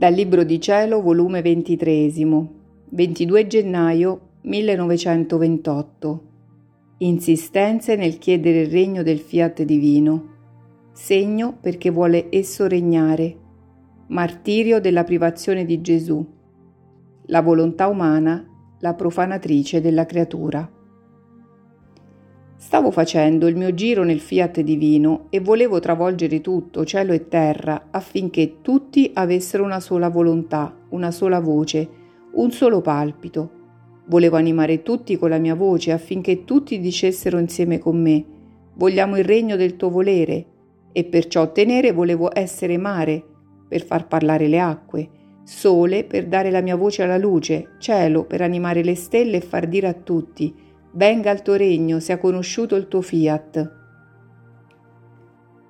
Dal Libro di Cielo, volume 23, 22 gennaio 1928. Insistenze nel chiedere il regno del fiat divino. Segno perché vuole esso regnare. Martirio della privazione di Gesù. La volontà umana, la profanatrice della creatura. Stavo facendo il mio giro nel fiat divino e volevo travolgere tutto, cielo e terra, affinché tutti avessero una sola volontà, una sola voce, un solo palpito. Volevo animare tutti con la mia voce affinché tutti dicessero insieme con me, vogliamo il regno del tuo volere, e perciò ottenere volevo essere mare, per far parlare le acque, sole per dare la mia voce alla luce, cielo per animare le stelle e far dire a tutti, venga il tuo regno, sia conosciuto il tuo fiat.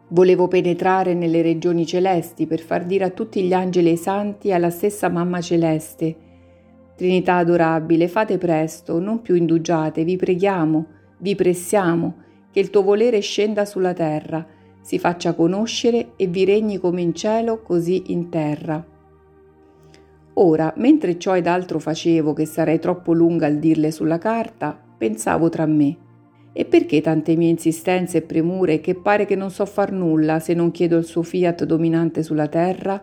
Volevo penetrare nelle regioni celesti per far dire a tutti gli angeli e i santi e alla stessa Mamma Celeste, Trinità adorabile, fate presto, non più indugiate, vi preghiamo, vi pressiamo, che il tuo volere scenda sulla terra, si faccia conoscere e vi regni come in cielo, così in terra. Ora, mentre ciò ed altro facevo, che sarei troppo lunga al dirle sulla carta, pensavo tra me. E perché tante mie insistenze e premure che pare che non so far nulla se non chiedo il suo fiat dominante sulla terra?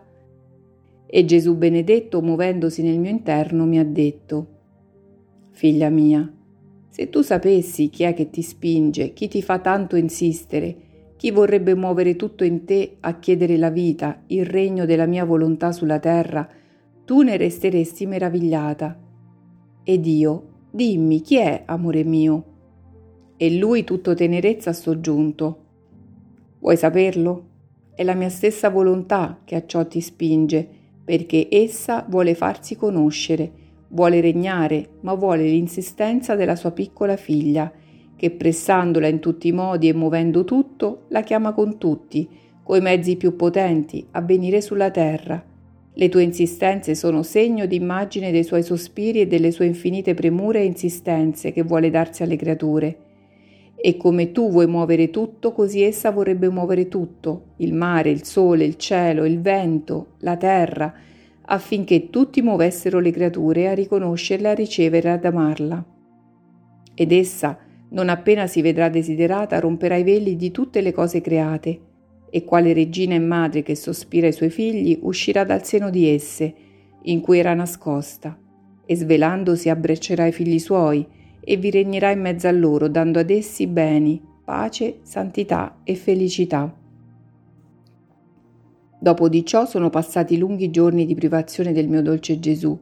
E Gesù benedetto, muovendosi nel mio interno, mi ha detto, Figlia mia, se tu sapessi chi è che ti spinge, chi ti fa tanto insistere, chi vorrebbe muovere tutto in te a chiedere la vita, il regno della mia volontà sulla terra, tu ne resteresti meravigliata. Ed io, Dimmi chi è, amore mio? E lui tutto tenerezza ha soggiunto. Vuoi saperlo? È la mia stessa volontà che a ciò ti spinge, perché essa vuole farsi conoscere, vuole regnare, ma vuole l'insistenza della sua piccola figlia, che pressandola in tutti i modi e muovendo tutto, la chiama con tutti, coi mezzi più potenti, a venire sulla terra le tue insistenze sono segno d'immagine dei suoi sospiri e delle sue infinite premure e insistenze che vuole darsi alle creature. E come tu vuoi muovere tutto, così essa vorrebbe muovere tutto, il mare, il sole, il cielo, il vento, la terra, affinché tutti muovessero le creature a riconoscerla, a ricevere, ad amarla. Ed essa, non appena si vedrà desiderata, romperà i veli di tutte le cose create e quale regina e madre che sospira ai suoi figli uscirà dal seno di esse, in cui era nascosta, e svelandosi abbreccerà i figli suoi e vi regnerà in mezzo a loro, dando ad essi beni, pace, santità e felicità. Dopo di ciò sono passati lunghi giorni di privazione del mio dolce Gesù.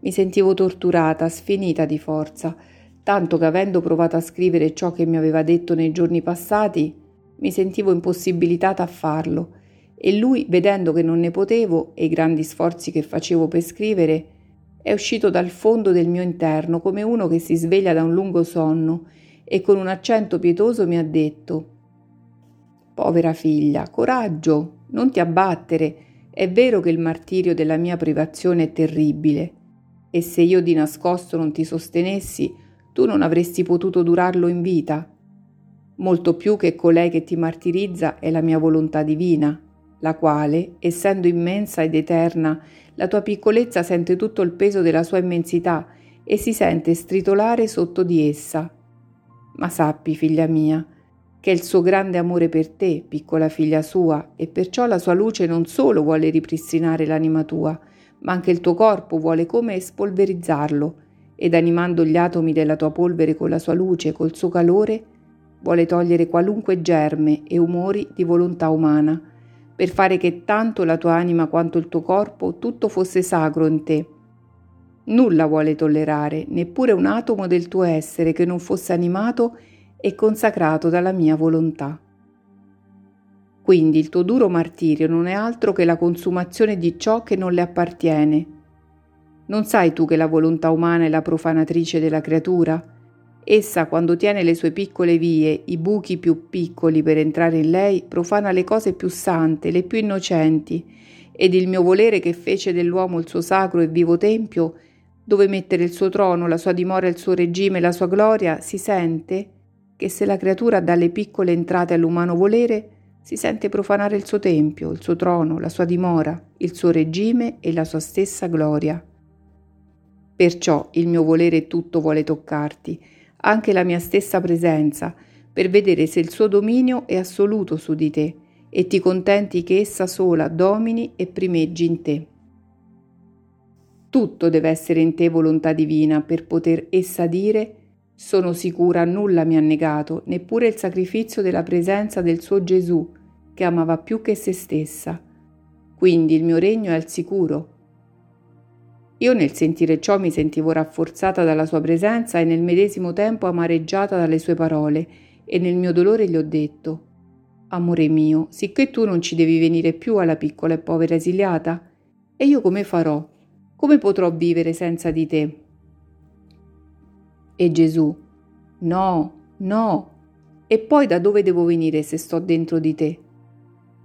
Mi sentivo torturata, sfinita di forza, tanto che avendo provato a scrivere ciò che mi aveva detto nei giorni passati, mi sentivo impossibilitata a farlo e lui, vedendo che non ne potevo e i grandi sforzi che facevo per scrivere, è uscito dal fondo del mio interno come uno che si sveglia da un lungo sonno e con un accento pietoso mi ha detto Povera figlia, coraggio, non ti abbattere, è vero che il martirio della mia privazione è terribile, e se io di nascosto non ti sostenessi, tu non avresti potuto durarlo in vita molto più che colei che ti martirizza è la mia volontà divina, la quale, essendo immensa ed eterna, la tua piccolezza sente tutto il peso della sua immensità e si sente stritolare sotto di essa. Ma sappi, figlia mia, che il suo grande amore per te, piccola figlia sua, e perciò la sua luce non solo vuole ripristinare l'anima tua, ma anche il tuo corpo vuole come spolverizzarlo, ed animando gli atomi della tua polvere con la sua luce, col suo calore, vuole togliere qualunque germe e umori di volontà umana, per fare che tanto la tua anima quanto il tuo corpo tutto fosse sacro in te. Nulla vuole tollerare, neppure un atomo del tuo essere che non fosse animato e consacrato dalla mia volontà. Quindi il tuo duro martirio non è altro che la consumazione di ciò che non le appartiene. Non sai tu che la volontà umana è la profanatrice della creatura? Essa, quando tiene le sue piccole vie, i buchi più piccoli per entrare in lei, profana le cose più sante, le più innocenti, ed il mio volere che fece dell'uomo il suo sacro e vivo tempio, dove mettere il suo trono, la sua dimora, il suo regime, la sua gloria, si sente che se la creatura dà le piccole entrate all'umano volere, si sente profanare il suo tempio, il suo trono, la sua dimora, il suo regime e la sua stessa gloria. Perciò il mio volere tutto vuole toccarti, anche la mia stessa presenza, per vedere se il suo dominio è assoluto su di te e ti contenti che essa sola domini e primeggi in te. Tutto deve essere in te volontà divina per poter essa dire sono sicura nulla mi ha negato, neppure il sacrificio della presenza del suo Gesù, che amava più che se stessa. Quindi il mio regno è al sicuro. Io nel sentire ciò mi sentivo rafforzata dalla sua presenza e nel medesimo tempo amareggiata dalle sue parole, e nel mio dolore gli ho detto Amore mio, sicché tu non ci devi venire più alla piccola e povera esiliata, e io come farò? Come potrò vivere senza di te? E Gesù, no, no. E poi da dove devo venire se sto dentro di te?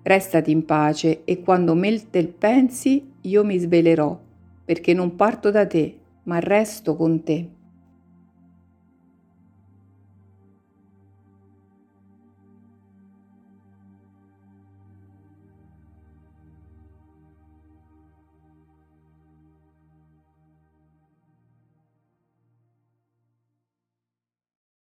Restati in pace e quando me te pensi io mi svelerò, perché non parto da te, ma resto con te.